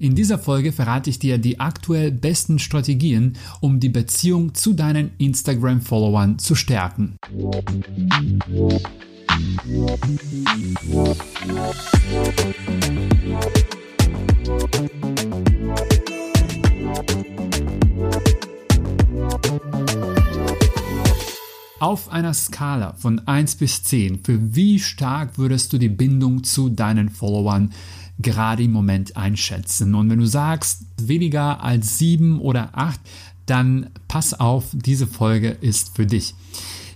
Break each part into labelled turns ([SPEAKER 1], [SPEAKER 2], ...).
[SPEAKER 1] In dieser Folge verrate ich dir die aktuell besten Strategien, um die Beziehung zu deinen Instagram-Followern zu stärken. Auf einer Skala von 1 bis 10, für wie stark würdest du die Bindung zu deinen Followern gerade im Moment einschätzen. Und wenn du sagst, weniger als sieben oder acht, dann pass auf, diese Folge ist für dich.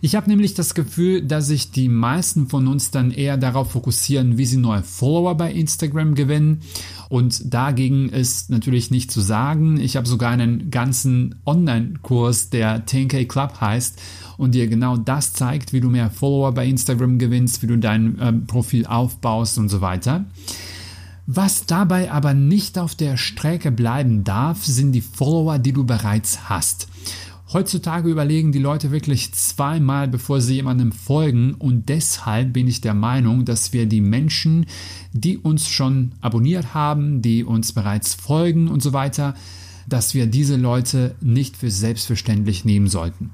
[SPEAKER 1] Ich habe nämlich das Gefühl, dass sich die meisten von uns dann eher darauf fokussieren, wie sie neue Follower bei Instagram gewinnen. Und dagegen ist natürlich nicht zu sagen. Ich habe sogar einen ganzen Online-Kurs, der 10K Club heißt und dir genau das zeigt, wie du mehr Follower bei Instagram gewinnst, wie du dein äh, Profil aufbaust und so weiter. Was dabei aber nicht auf der Strecke bleiben darf, sind die Follower, die du bereits hast. Heutzutage überlegen die Leute wirklich zweimal, bevor sie jemandem folgen und deshalb bin ich der Meinung, dass wir die Menschen, die uns schon abonniert haben, die uns bereits folgen und so weiter, dass wir diese Leute nicht für selbstverständlich nehmen sollten.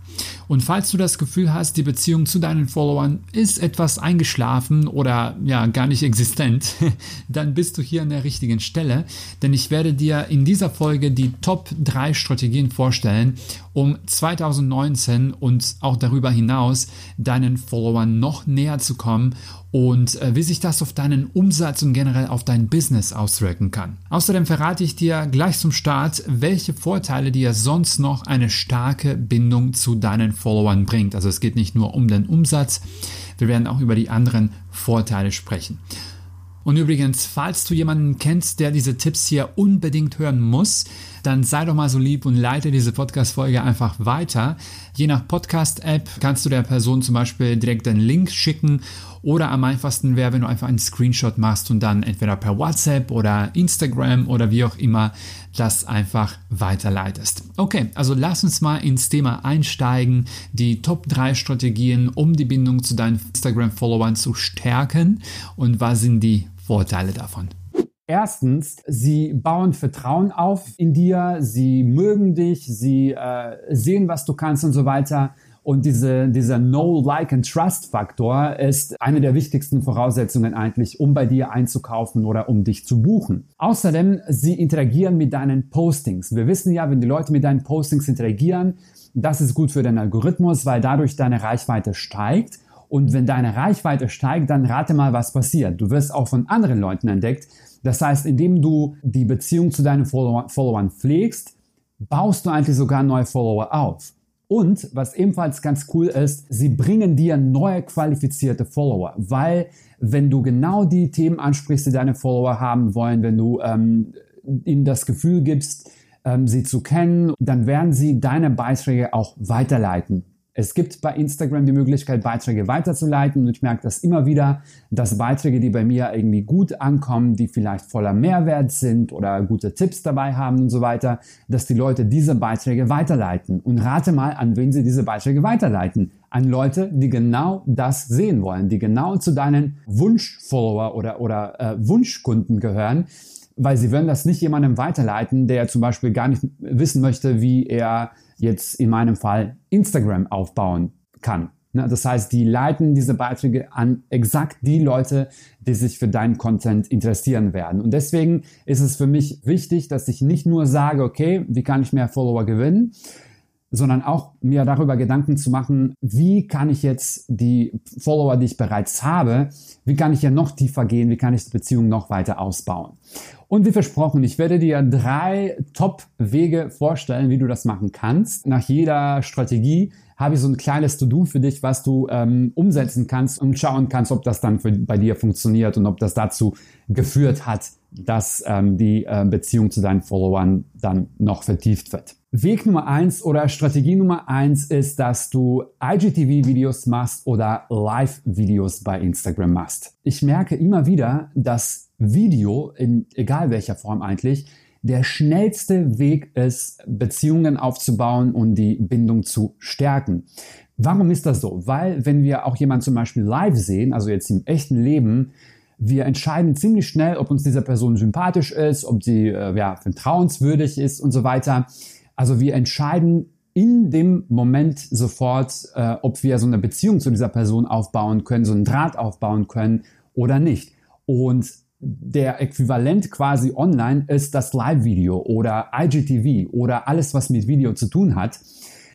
[SPEAKER 1] Und falls du das Gefühl hast, die Beziehung zu deinen Followern ist etwas eingeschlafen oder ja gar nicht existent, dann bist du hier an der richtigen Stelle, denn ich werde dir in dieser Folge die Top 3 Strategien vorstellen, um 2019 und auch darüber hinaus deinen Followern noch näher zu kommen und äh, wie sich das auf deinen Umsatz und generell auf dein Business auswirken kann. Außerdem verrate ich dir gleich zum Start, welche Vorteile dir sonst noch eine starke Bindung zu deinen Followern bringt. Also es geht nicht nur um den Umsatz, wir werden auch über die anderen Vorteile sprechen. Und übrigens, falls du jemanden kennst, der diese Tipps hier unbedingt hören muss, dann sei doch mal so lieb und leite diese Podcast-Folge einfach weiter. Je nach Podcast-App kannst du der Person zum Beispiel direkt einen Link schicken oder am einfachsten wäre, wenn du einfach einen Screenshot machst und dann entweder per WhatsApp oder Instagram oder wie auch immer das einfach weiterleitest. Okay, also lass uns mal ins Thema einsteigen. Die Top 3 Strategien, um die Bindung zu deinen Instagram-Followern zu stärken und was sind die Vorteile davon?
[SPEAKER 2] Erstens, sie bauen Vertrauen auf in dir, sie mögen dich, sie äh, sehen, was du kannst und so weiter. Und diese, dieser No, Like and Trust Faktor ist eine der wichtigsten Voraussetzungen eigentlich, um bei dir einzukaufen oder um dich zu buchen. Außerdem, sie interagieren mit deinen Postings. Wir wissen ja, wenn die Leute mit deinen Postings interagieren, das ist gut für den Algorithmus, weil dadurch deine Reichweite steigt. Und wenn deine Reichweite steigt, dann rate mal, was passiert. Du wirst auch von anderen Leuten entdeckt. Das heißt, indem du die Beziehung zu deinen Followern pflegst, baust du eigentlich sogar neue Follower auf. Und was ebenfalls ganz cool ist, sie bringen dir neue qualifizierte Follower, weil wenn du genau die Themen ansprichst, die deine Follower haben wollen, wenn du ähm, ihnen das Gefühl gibst, ähm, sie zu kennen, dann werden sie deine Beiträge auch weiterleiten. Es gibt bei Instagram die Möglichkeit, Beiträge weiterzuleiten und ich merke das immer wieder, dass Beiträge, die bei mir irgendwie gut ankommen, die vielleicht voller Mehrwert sind oder gute Tipps dabei haben und so weiter, dass die Leute diese Beiträge weiterleiten. Und rate mal, an wen sie diese Beiträge weiterleiten. An Leute, die genau das sehen wollen, die genau zu deinen Wunschfollower oder, oder äh, Wunschkunden gehören, weil sie werden das nicht jemandem weiterleiten, der zum Beispiel gar nicht wissen möchte, wie er jetzt in meinem Fall Instagram aufbauen kann. Ne, das heißt, die leiten diese Beiträge an exakt die Leute, die sich für deinen Content interessieren werden. Und deswegen ist es für mich wichtig, dass ich nicht nur sage, okay, wie kann ich mehr Follower gewinnen, sondern auch mir darüber Gedanken zu machen, wie kann ich jetzt die Follower, die ich bereits habe, wie kann ich ja noch tiefer gehen, wie kann ich die Beziehung noch weiter ausbauen. Und wie versprochen, ich werde dir drei Top-Wege vorstellen, wie du das machen kannst. Nach jeder Strategie habe ich so ein kleines To-Do für dich, was du ähm, umsetzen kannst und schauen kannst, ob das dann für, bei dir funktioniert und ob das dazu geführt hat, dass ähm, die äh, Beziehung zu deinen Followern dann noch vertieft wird. Weg Nummer eins oder Strategie Nummer eins ist, dass du IGTV-Videos machst oder Live-Videos bei Instagram machst. Ich merke immer wieder, dass Video, in egal welcher Form eigentlich, der schnellste Weg ist, Beziehungen aufzubauen und die Bindung zu stärken. Warum ist das so? Weil wenn wir auch jemanden zum Beispiel live sehen, also jetzt im echten Leben, wir entscheiden ziemlich schnell, ob uns diese Person sympathisch ist, ob sie äh, ja, vertrauenswürdig ist und so weiter. Also wir entscheiden in dem Moment sofort, äh, ob wir so eine Beziehung zu dieser Person aufbauen können, so einen Draht aufbauen können oder nicht. Und der Äquivalent quasi online ist das Live-Video oder IGTV oder alles, was mit Video zu tun hat.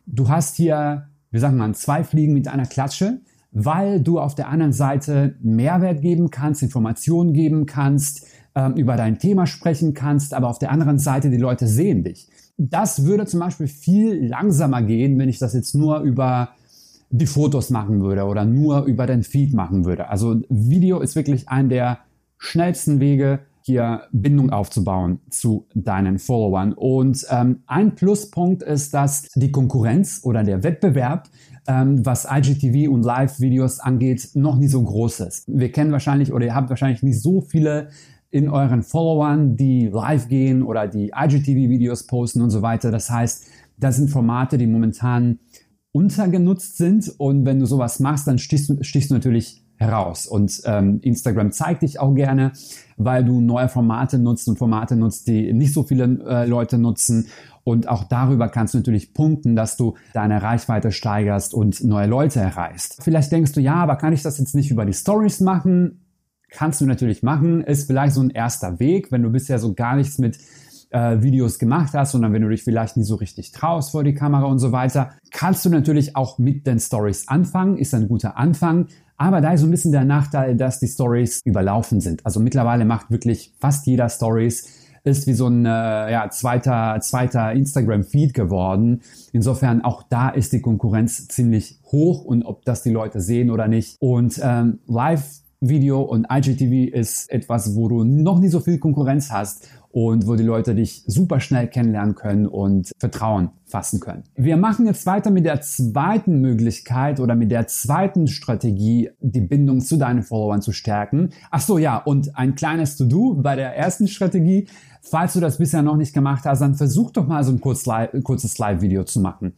[SPEAKER 2] Du hast hier, wie sagt man, zwei Fliegen mit einer Klatsche weil du auf der anderen Seite Mehrwert geben kannst, Informationen geben kannst, ähm, über dein Thema sprechen kannst, aber auf der anderen Seite die Leute sehen dich. Das würde zum Beispiel viel langsamer gehen, wenn ich das jetzt nur über die Fotos machen würde oder nur über den Feed machen würde. Also Video ist wirklich ein der schnellsten Wege, hier Bindung aufzubauen zu deinen Followern. Und ähm, ein Pluspunkt ist, dass die Konkurrenz oder der Wettbewerb ähm, was IGTV und Live-Videos angeht, noch nie so groß ist. Wir kennen wahrscheinlich oder ihr habt wahrscheinlich nicht so viele in euren Followern, die live gehen oder die IGTV-Videos posten und so weiter. Das heißt, das sind Formate, die momentan untergenutzt sind und wenn du sowas machst, dann stichst du, stichst du natürlich heraus. Und ähm, Instagram zeigt dich auch gerne, weil du neue Formate nutzt und Formate nutzt, die nicht so viele äh, Leute nutzen. Und auch darüber kannst du natürlich punkten, dass du deine Reichweite steigerst und neue Leute erreichst. Vielleicht denkst du, ja, aber kann ich das jetzt nicht über die Stories machen? Kannst du natürlich machen, ist vielleicht so ein erster Weg, wenn du bisher so gar nichts mit äh, Videos gemacht hast, sondern wenn du dich vielleicht nie so richtig traust vor die Kamera und so weiter, kannst du natürlich auch mit den Stories anfangen, ist ein guter Anfang. Aber da ist so ein bisschen der Nachteil, dass die Stories überlaufen sind. Also mittlerweile macht wirklich fast jeder Stories ist wie so ein äh, ja, zweiter, zweiter Instagram-Feed geworden. Insofern auch da ist die Konkurrenz ziemlich hoch und ob das die Leute sehen oder nicht. Und ähm, Live Video und IGTV ist etwas, wo du noch nie so viel Konkurrenz hast und wo die Leute dich super schnell kennenlernen können und Vertrauen fassen können. Wir machen jetzt weiter mit der zweiten Möglichkeit oder mit der zweiten Strategie, die Bindung zu deinen Followern zu stärken. Ach so, ja, und ein kleines To-Do bei der ersten Strategie. Falls du das bisher noch nicht gemacht hast, dann versuch doch mal so ein kurzes Live-Video zu machen.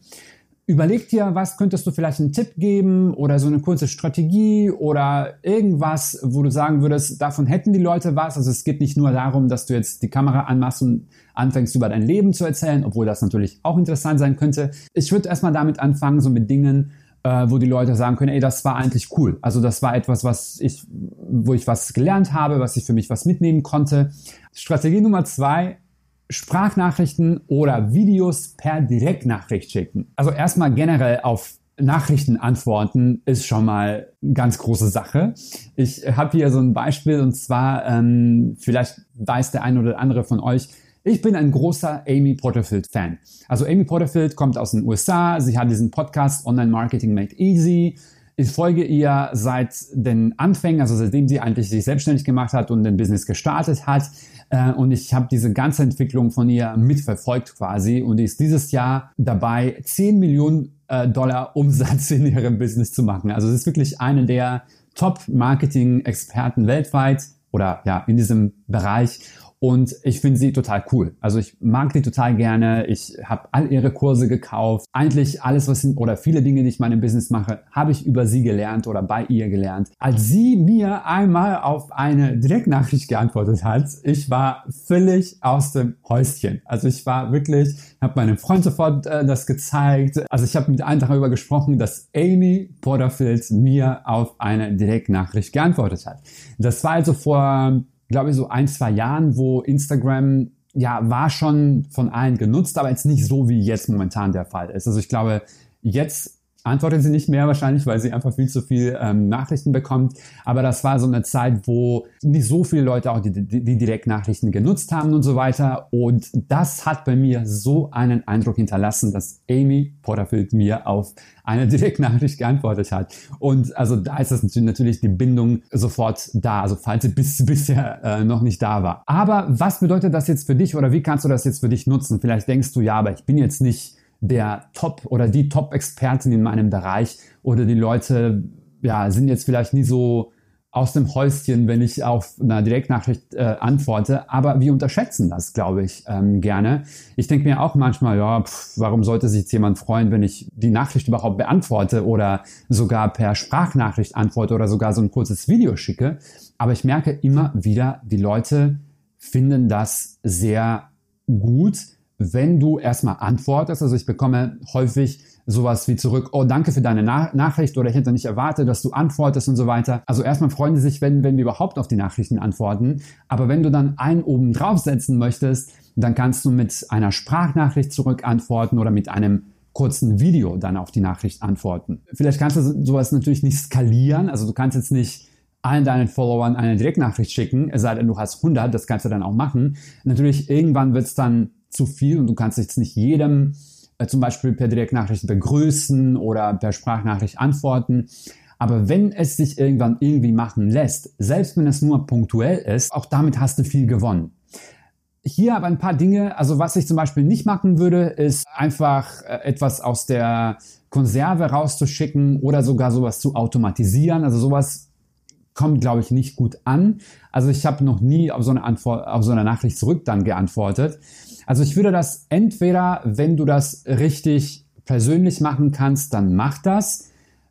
[SPEAKER 2] Überleg dir, was könntest du vielleicht einen Tipp geben oder so eine kurze Strategie oder irgendwas, wo du sagen würdest, davon hätten die Leute was. Also es geht nicht nur darum, dass du jetzt die Kamera anmachst und anfängst über dein Leben zu erzählen, obwohl das natürlich auch interessant sein könnte. Ich würde erstmal damit anfangen, so mit Dingen, äh, wo die Leute sagen können, ey, das war eigentlich cool. Also das war etwas, was ich, wo ich was gelernt habe, was ich für mich was mitnehmen konnte. Strategie Nummer zwei, Sprachnachrichten oder Videos per Direktnachricht schicken. Also erstmal generell auf Nachrichten antworten ist schon mal eine ganz große Sache. Ich habe hier so ein Beispiel und zwar, ähm, vielleicht weiß der eine oder andere von euch, ich bin ein großer Amy Porterfield-Fan. Also Amy Porterfield kommt aus den USA, sie hat diesen Podcast Online Marketing Made Easy. Ich folge ihr seit den Anfängen, also seitdem sie eigentlich sich selbstständig gemacht hat und den Business gestartet hat. Äh, und ich habe diese ganze Entwicklung von ihr mitverfolgt quasi und ist dieses Jahr dabei, 10 Millionen äh, Dollar Umsatz in ihrem Business zu machen. Also es ist wirklich eine der Top-Marketing-Experten weltweit oder ja in diesem Bereich. Und ich finde sie total cool. Also ich mag die total gerne. Ich habe all ihre Kurse gekauft. Eigentlich alles, was sind, oder viele Dinge, die ich in meinem Business mache, habe ich über sie gelernt oder bei ihr gelernt. Als sie mir einmal auf eine Direktnachricht geantwortet hat, ich war völlig aus dem Häuschen. Also ich war wirklich, habe meinem Freund sofort äh, das gezeigt. Also ich habe mit einem darüber gesprochen, dass Amy Porterfield mir auf eine Direktnachricht geantwortet hat. Das war also vor glaube ich, so ein, zwei Jahren, wo Instagram ja war schon von allen genutzt, aber jetzt nicht so, wie jetzt momentan der Fall ist. Also ich glaube, jetzt antwortet sie nicht mehr wahrscheinlich, weil sie einfach viel zu viel ähm, Nachrichten bekommt. Aber das war so eine Zeit, wo nicht so viele Leute auch die, die, die Direktnachrichten genutzt haben und so weiter. Und das hat bei mir so einen Eindruck hinterlassen, dass Amy Porterfield mir auf eine Direktnachricht geantwortet hat. Und also da ist das natürlich die Bindung sofort da, also falls sie bis, bisher äh, noch nicht da war. Aber was bedeutet das jetzt für dich oder wie kannst du das jetzt für dich nutzen? Vielleicht denkst du, ja, aber ich bin jetzt nicht der Top oder die Top-Expertin in meinem Bereich oder die Leute ja, sind jetzt vielleicht nie so aus dem Häuschen, wenn ich auf eine Direktnachricht äh, antworte. Aber wir unterschätzen das, glaube ich, ähm, gerne. Ich denke mir auch manchmal, ja, pff, warum sollte sich jetzt jemand freuen, wenn ich die Nachricht überhaupt beantworte oder sogar per Sprachnachricht antworte oder sogar so ein kurzes Video schicke. Aber ich merke immer wieder, die Leute finden das sehr gut, wenn du erstmal antwortest. Also ich bekomme häufig sowas wie zurück, oh, danke für deine Na Nachricht oder ich hätte nicht erwartet, dass du antwortest und so weiter. Also erstmal freuen sie sich, wenn, wenn wir überhaupt auf die Nachrichten antworten. Aber wenn du dann einen oben draufsetzen möchtest, dann kannst du mit einer Sprachnachricht zurück antworten oder mit einem kurzen Video dann auf die Nachricht antworten. Vielleicht kannst du sowas natürlich nicht skalieren. Also du kannst jetzt nicht allen deinen Followern eine Direktnachricht schicken, es sei denn, du hast 100, das kannst du dann auch machen. Natürlich, irgendwann wird es dann zu viel und du kannst jetzt nicht jedem äh, zum Beispiel per Direktnachricht begrüßen oder per Sprachnachricht antworten. Aber wenn es sich irgendwann irgendwie machen lässt, selbst wenn es nur punktuell ist, auch damit hast du viel gewonnen. Hier aber ein paar Dinge, also was ich zum Beispiel nicht machen würde, ist einfach äh, etwas aus der Konserve rauszuschicken oder sogar sowas zu automatisieren. Also sowas kommt, glaube ich, nicht gut an. Also ich habe noch nie auf so eine Antwort, auf so eine Nachricht zurück dann geantwortet. Also ich würde das entweder, wenn du das richtig persönlich machen kannst, dann mach das.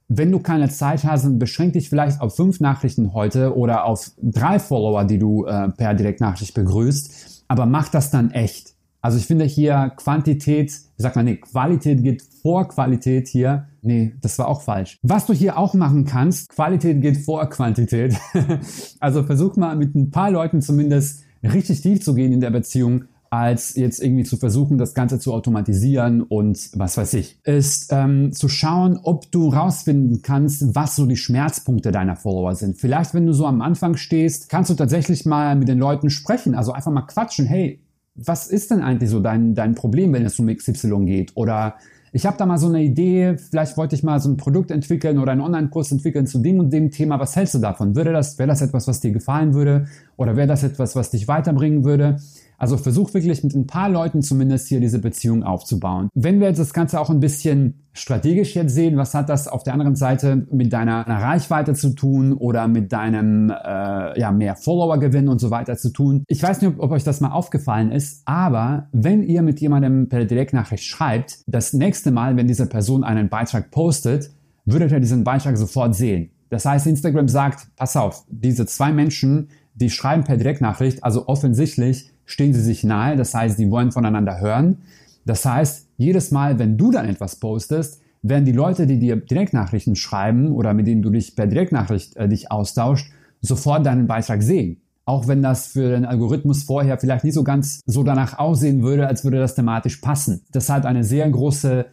[SPEAKER 2] Wenn du keine Zeit hast, dann beschränk dich vielleicht auf fünf Nachrichten heute oder auf drei Follower, die du äh, per Direktnachricht begrüßt. Aber mach das dann echt. Also ich finde hier Quantität, wie sagt man, nee, Qualität geht vor Qualität hier. Nee, das war auch falsch. Was du hier auch machen kannst, Qualität geht vor Quantität. also versuch mal mit ein paar Leuten zumindest richtig tief zu gehen in der Beziehung als jetzt irgendwie zu versuchen, das Ganze zu automatisieren und was weiß ich, ist ähm, zu schauen, ob du rausfinden kannst, was so die Schmerzpunkte deiner Follower sind. Vielleicht, wenn du so am Anfang stehst, kannst du tatsächlich mal mit den Leuten sprechen, also einfach mal quatschen. Hey, was ist denn eigentlich so dein, dein Problem, wenn es um XY geht? Oder ich habe da mal so eine Idee, vielleicht wollte ich mal so ein Produkt entwickeln oder einen Online-Kurs entwickeln zu dem und dem Thema. Was hältst du davon? Würde das, wäre das etwas, was dir gefallen würde? Oder wäre das etwas, was dich weiterbringen würde? Also versuch wirklich mit ein paar Leuten zumindest hier diese Beziehung aufzubauen. Wenn wir jetzt das Ganze auch ein bisschen strategisch jetzt sehen, was hat das auf der anderen Seite mit deiner Reichweite zu tun oder mit deinem äh, ja, mehr Follower-Gewinn und so weiter zu tun. Ich weiß nicht, ob, ob euch das mal aufgefallen ist, aber wenn ihr mit jemandem per Direktnachricht schreibt, das nächste Mal, wenn diese Person einen Beitrag postet, würdet ihr diesen Beitrag sofort sehen. Das heißt, Instagram sagt, pass auf, diese zwei Menschen, die schreiben per Direktnachricht, also offensichtlich stehen sie sich nahe, das heißt, die wollen voneinander hören. Das heißt, jedes Mal, wenn du dann etwas postest, werden die Leute, die dir Direktnachrichten schreiben oder mit denen du dich per Direktnachricht äh, dich austauscht, sofort deinen Beitrag sehen. Auch wenn das für den Algorithmus vorher vielleicht nicht so ganz so danach aussehen würde, als würde das thematisch passen. Das hat eine sehr große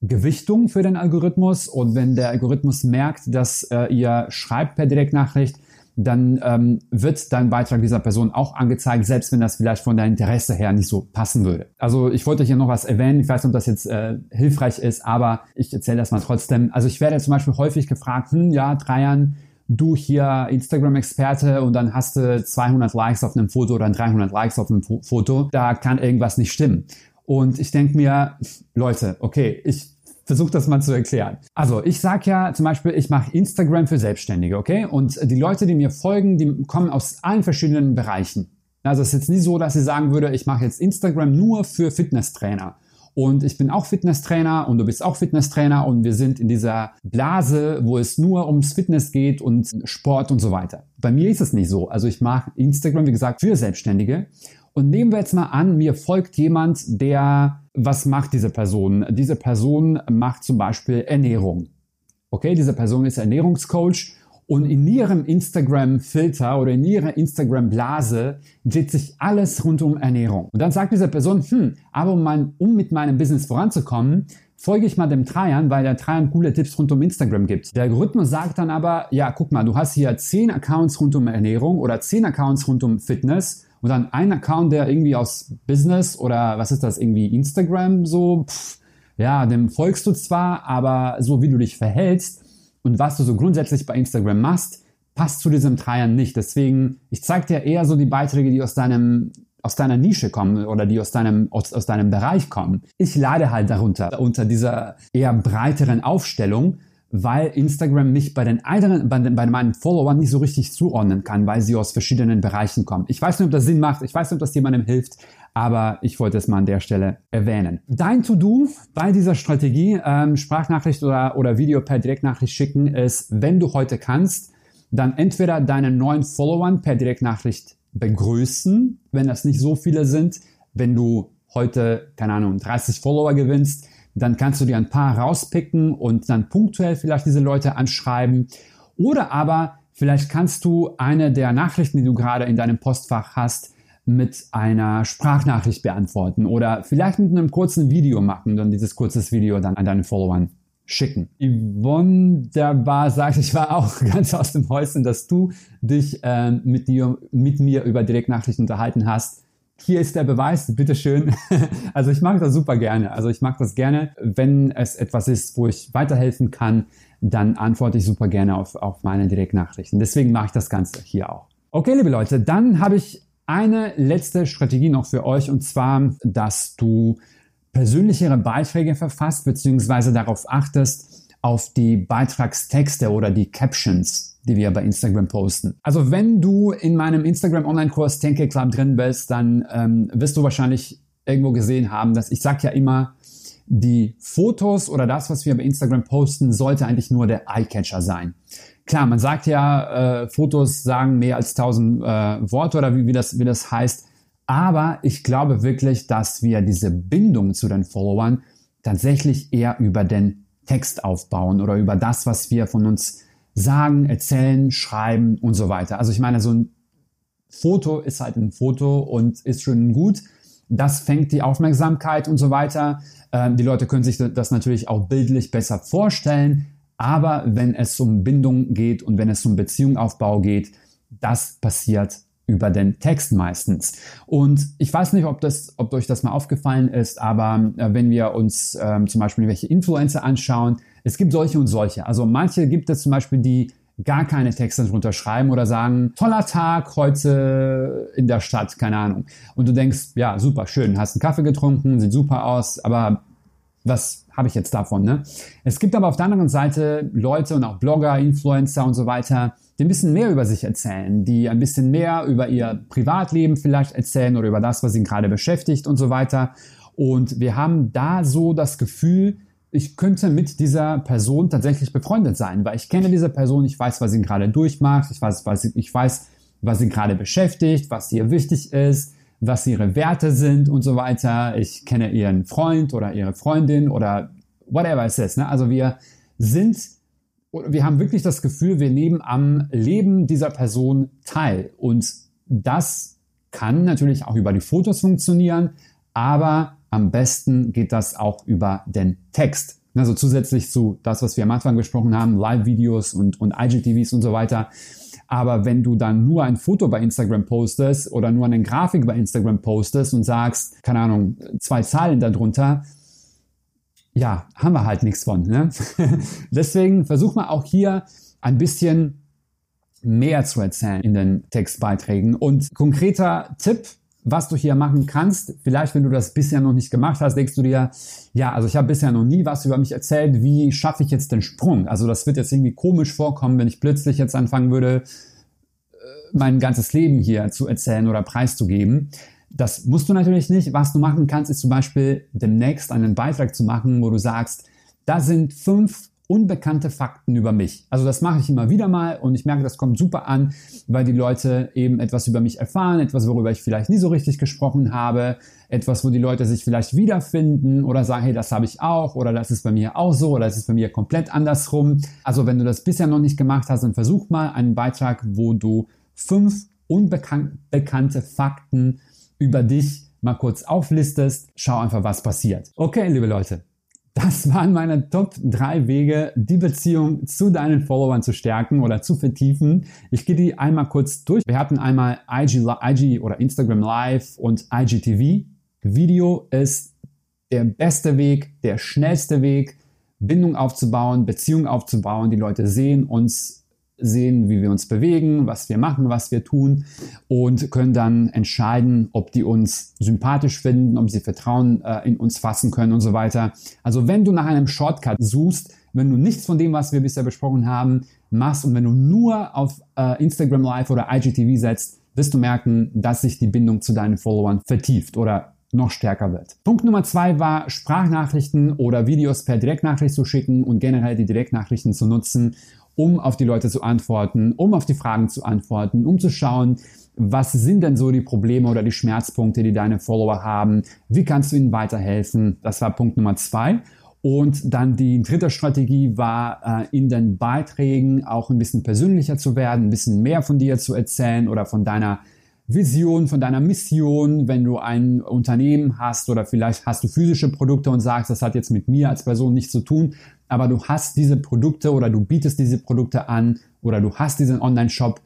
[SPEAKER 2] Gewichtung für den Algorithmus und wenn der Algorithmus merkt, dass äh, ihr schreibt per Direktnachricht, dann ähm, wird dein Beitrag dieser Person auch angezeigt, selbst wenn das vielleicht von deinem Interesse her nicht so passen würde. Also ich wollte hier noch was erwähnen, ich weiß nicht, ob das jetzt äh, hilfreich ist, aber ich erzähle das mal trotzdem. Also ich werde zum Beispiel häufig gefragt, hm, ja, Dreiern, du hier Instagram-Experte und dann hast du 200 Likes auf einem Foto oder 300 Likes auf einem Foto, da kann irgendwas nicht stimmen. Und ich denke mir, Leute, okay, ich versuche das mal zu erklären. Also ich sage ja zum Beispiel, ich mache Instagram für Selbstständige, okay? Und die Leute, die mir folgen, die kommen aus allen verschiedenen Bereichen. Also es ist jetzt nie so, dass ich sagen würde, ich mache jetzt Instagram nur für Fitnesstrainer. Und ich bin auch Fitnesstrainer und du bist auch Fitnesstrainer und wir sind in dieser Blase, wo es nur ums Fitness geht und Sport und so weiter. Bei mir ist es nicht so. Also ich mache Instagram, wie gesagt, für Selbstständige. Und nehmen wir jetzt mal an, mir folgt jemand, der, was macht diese Person? Diese Person macht zum Beispiel Ernährung. Okay, diese Person ist Ernährungscoach und in ihrem Instagram-Filter oder in ihrer Instagram-Blase dreht sich alles rund um Ernährung. Und dann sagt diese Person, hm, aber um, mein, um mit meinem Business voranzukommen, folge ich mal dem Trajan, weil der Trajan coole Tipps rund um Instagram gibt. Der Algorithmus sagt dann aber, ja, guck mal, du hast hier 10 Accounts rund um Ernährung oder 10 Accounts rund um Fitness und dann ein Account, der irgendwie aus Business oder was ist das, irgendwie Instagram so, pff, ja, dem folgst du zwar, aber so wie du dich verhältst und was du so grundsätzlich bei Instagram machst, passt zu diesem Dreiern nicht. Deswegen, ich zeige dir eher so die Beiträge, die aus deinem aus deiner Nische kommen oder die aus deinem, aus, aus deinem Bereich kommen. Ich leide halt darunter, unter dieser eher breiteren Aufstellung, weil Instagram mich bei den anderen, bei, den, bei meinen Followern nicht so richtig zuordnen kann, weil sie aus verschiedenen Bereichen kommen. Ich weiß nicht, ob das Sinn macht, ich weiß nicht, ob das jemandem hilft, aber ich wollte es mal an der Stelle erwähnen. Dein To-Do bei dieser Strategie, ähm, Sprachnachricht oder, oder Video per Direktnachricht schicken, ist, wenn du heute kannst, dann entweder deinen neuen Followern per Direktnachricht begrüßen, wenn das nicht so viele sind. Wenn du heute, keine Ahnung, 30 Follower gewinnst, dann kannst du dir ein paar rauspicken und dann punktuell vielleicht diese Leute anschreiben. Oder aber vielleicht kannst du eine der Nachrichten, die du gerade in deinem Postfach hast, mit einer Sprachnachricht beantworten oder vielleicht mit einem kurzen Video machen und dann dieses kurzes Video dann an deine Followern schicken. Wunderbar sagt, ich war auch ganz aus dem Häuschen, dass du dich äh, mit, dir, mit mir über Direktnachrichten unterhalten hast hier ist der Beweis, bitteschön. Also ich mag das super gerne. Also ich mag das gerne. Wenn es etwas ist, wo ich weiterhelfen kann, dann antworte ich super gerne auf, auf meine Direktnachrichten. Deswegen mache ich das Ganze hier auch. Okay, liebe Leute, dann habe ich eine letzte Strategie noch für euch und zwar, dass du persönlichere Beiträge verfasst beziehungsweise darauf achtest, auf die Beitragstexte oder die Captions die wir bei Instagram posten. Also wenn du in meinem Instagram Online-Kurs Tenke Club drin bist, dann ähm, wirst du wahrscheinlich irgendwo gesehen haben, dass ich sage ja immer, die Fotos oder das, was wir bei Instagram posten, sollte eigentlich nur der Eyecatcher sein. Klar, man sagt ja, äh, Fotos sagen mehr als tausend äh, Worte oder wie, wie, das, wie das heißt. Aber ich glaube wirklich, dass wir diese Bindung zu den Followern tatsächlich eher über den Text aufbauen oder über das, was wir von uns sagen, erzählen, schreiben und so weiter. Also ich meine, so ein Foto ist halt ein Foto und ist schön gut. Das fängt die Aufmerksamkeit und so weiter. Ähm, die Leute können sich das natürlich auch bildlich besser vorstellen. Aber wenn es um Bindung geht und wenn es um Beziehungaufbau geht, das passiert über den Text meistens. Und ich weiß nicht, ob, das, ob euch das mal aufgefallen ist, aber äh, wenn wir uns ähm, zum Beispiel welche Influencer anschauen, es gibt solche und solche. Also manche gibt es zum Beispiel, die gar keine Texte drunter schreiben oder sagen, toller Tag heute in der Stadt, keine Ahnung. Und du denkst, ja, super, schön, hast einen Kaffee getrunken, sieht super aus, aber was habe ich jetzt davon? Ne? Es gibt aber auf der anderen Seite Leute und auch Blogger, Influencer und so weiter, die ein bisschen mehr über sich erzählen, die ein bisschen mehr über ihr Privatleben vielleicht erzählen oder über das, was sie gerade beschäftigt und so weiter. Und wir haben da so das Gefühl, ich könnte mit dieser Person tatsächlich befreundet sein, weil ich kenne diese Person, ich weiß, was sie gerade durchmacht, ich weiß, was sie, ich weiß, was sie gerade beschäftigt, was ihr wichtig ist, was ihre Werte sind und so weiter. Ich kenne ihren Freund oder ihre Freundin oder whatever es ist. Ne? Also wir sind, wir haben wirklich das Gefühl, wir nehmen am Leben dieser Person teil. Und das kann natürlich auch über die Fotos funktionieren, aber am besten geht das auch über den Text. Also zusätzlich zu das, was wir am Anfang gesprochen haben, Live-Videos und, und IGTVs und so weiter. Aber wenn du dann nur ein Foto bei Instagram postest oder nur eine Grafik bei Instagram postest und sagst, keine Ahnung, zwei Zahlen darunter, ja, haben wir halt nichts von. Ne? Deswegen versuch mal auch hier ein bisschen mehr zu erzählen in den Textbeiträgen. Und konkreter Tipp, was du hier machen kannst. Vielleicht, wenn du das bisher noch nicht gemacht hast, denkst du dir, ja, also ich habe bisher noch nie was über mich erzählt. Wie schaffe ich jetzt den Sprung? Also das wird jetzt irgendwie komisch vorkommen, wenn ich plötzlich jetzt anfangen würde, äh, mein ganzes Leben hier zu erzählen oder preiszugeben. Das musst du natürlich nicht. Was du machen kannst, ist zum Beispiel demnächst einen Beitrag zu machen, wo du sagst, da sind fünf unbekannte Fakten über mich. Also das mache ich immer wieder mal und ich merke, das kommt super an, weil die Leute eben etwas über mich erfahren, etwas, worüber ich vielleicht nie so richtig gesprochen habe, etwas, wo die Leute sich vielleicht wiederfinden oder sagen, hey, das habe ich auch oder das ist bei mir auch so oder das ist bei mir komplett andersrum. Also wenn du das bisher noch nicht gemacht hast, dann versuch mal einen Beitrag, wo du fünf unbekannte Fakten über dich mal kurz auflistest. Schau einfach, was passiert. Okay, liebe Leute, das waren meine Top 3 Wege, die Beziehung zu deinen Followern zu stärken oder zu vertiefen. Ich gehe die einmal kurz durch. Wir hatten einmal IG, IG oder Instagram Live und IGTV. Video ist der beste Weg, der schnellste Weg, Bindung aufzubauen, Beziehung aufzubauen. Die Leute sehen uns sehen, wie wir uns bewegen, was wir machen, was wir tun und können dann entscheiden, ob die uns sympathisch finden, ob sie Vertrauen äh, in uns fassen können und so weiter. Also wenn du nach einem Shortcut suchst, wenn du nichts von dem, was wir bisher besprochen haben, machst und wenn du nur auf äh, Instagram Live oder IGTV setzt, wirst du merken, dass sich die Bindung zu deinen Followern vertieft oder noch stärker wird. Punkt Nummer zwei war, Sprachnachrichten oder Videos per Direktnachricht zu schicken und generell die Direktnachrichten zu nutzen, um auf die Leute zu antworten, um auf die Fragen zu antworten, um zu schauen, was sind denn so die Probleme oder die Schmerzpunkte, die deine Follower haben? Wie kannst du ihnen weiterhelfen? Das war Punkt Nummer zwei. Und dann die dritte Strategie war, äh, in den Beiträgen auch ein bisschen persönlicher zu werden, ein bisschen mehr von dir zu erzählen oder von deiner Vision, von deiner Mission, wenn du ein Unternehmen hast oder vielleicht hast du physische Produkte und sagst, das hat jetzt mit mir als Person nichts zu tun, aber du hast diese Produkte oder du bietest diese Produkte an oder du hast diesen Online-Shop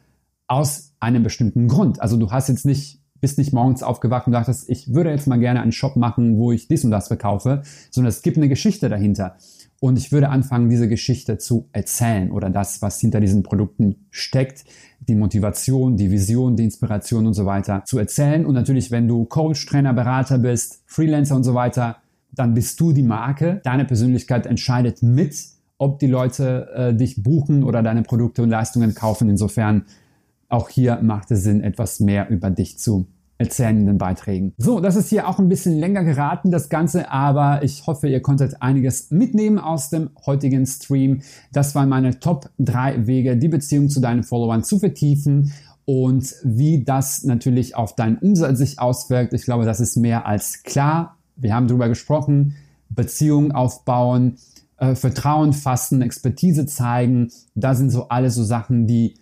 [SPEAKER 2] aus einem bestimmten Grund. Also du hast jetzt nicht bist nicht morgens aufgewacht und dachtest, ich würde jetzt mal gerne einen Shop machen, wo ich dies und das verkaufe, sondern es gibt eine Geschichte dahinter. Und ich würde anfangen, diese Geschichte zu erzählen oder das, was hinter diesen Produkten steckt, die Motivation, die Vision, die Inspiration und so weiter zu erzählen. Und natürlich, wenn du Coach, Trainer, Berater bist, Freelancer und so weiter, dann bist du die Marke. Deine Persönlichkeit entscheidet mit, ob die Leute äh, dich buchen oder deine Produkte und Leistungen kaufen. Insofern auch hier macht es Sinn, etwas mehr über dich zu erzählen in den Beiträgen. So, das ist hier auch ein bisschen länger geraten, das Ganze, aber ich hoffe, ihr konntet einiges mitnehmen aus dem heutigen Stream. Das waren meine Top 3 Wege, die Beziehung zu deinen Followern zu vertiefen und wie das natürlich auf deinen Umsatz sich auswirkt. Ich glaube, das ist mehr als klar. Wir haben darüber gesprochen, Beziehungen aufbauen, äh, Vertrauen fassen, Expertise zeigen. Da sind so alle so Sachen, die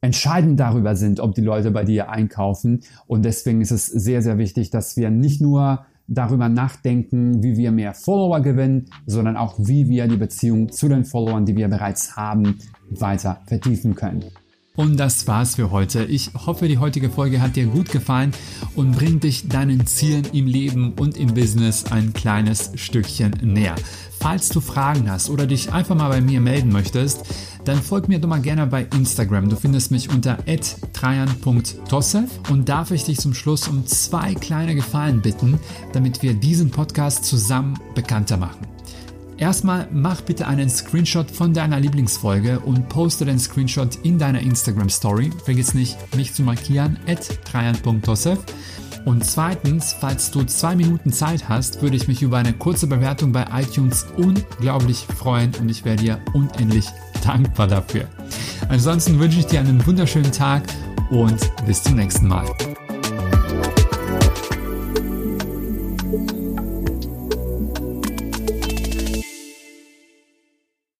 [SPEAKER 2] entscheidend darüber sind, ob die Leute bei dir einkaufen. Und deswegen ist es sehr, sehr wichtig, dass wir nicht nur darüber nachdenken, wie wir mehr Follower gewinnen, sondern auch, wie wir die Beziehung zu den Followern, die wir bereits haben, weiter vertiefen können.
[SPEAKER 1] Und das war's für heute. Ich hoffe, die heutige Folge hat dir gut gefallen und bringt dich deinen Zielen im Leben und im Business ein kleines Stückchen näher. Falls du Fragen hast oder dich einfach mal bei mir melden möchtest, dann folg mir doch mal gerne bei Instagram. Du findest mich unter trajan.tossev und darf ich dich zum Schluss um zwei kleine Gefallen bitten, damit wir diesen Podcast zusammen bekannter machen. Erstmal mach bitte einen Screenshot von deiner Lieblingsfolge und poste den Screenshot in deiner Instagram Story. Vergiss nicht, mich zu markieren, at. Und zweitens, falls du zwei Minuten Zeit hast, würde ich mich über eine kurze Bewertung bei iTunes unglaublich freuen und ich wäre dir unendlich dankbar dafür. Ansonsten wünsche ich dir einen wunderschönen Tag und bis zum nächsten Mal.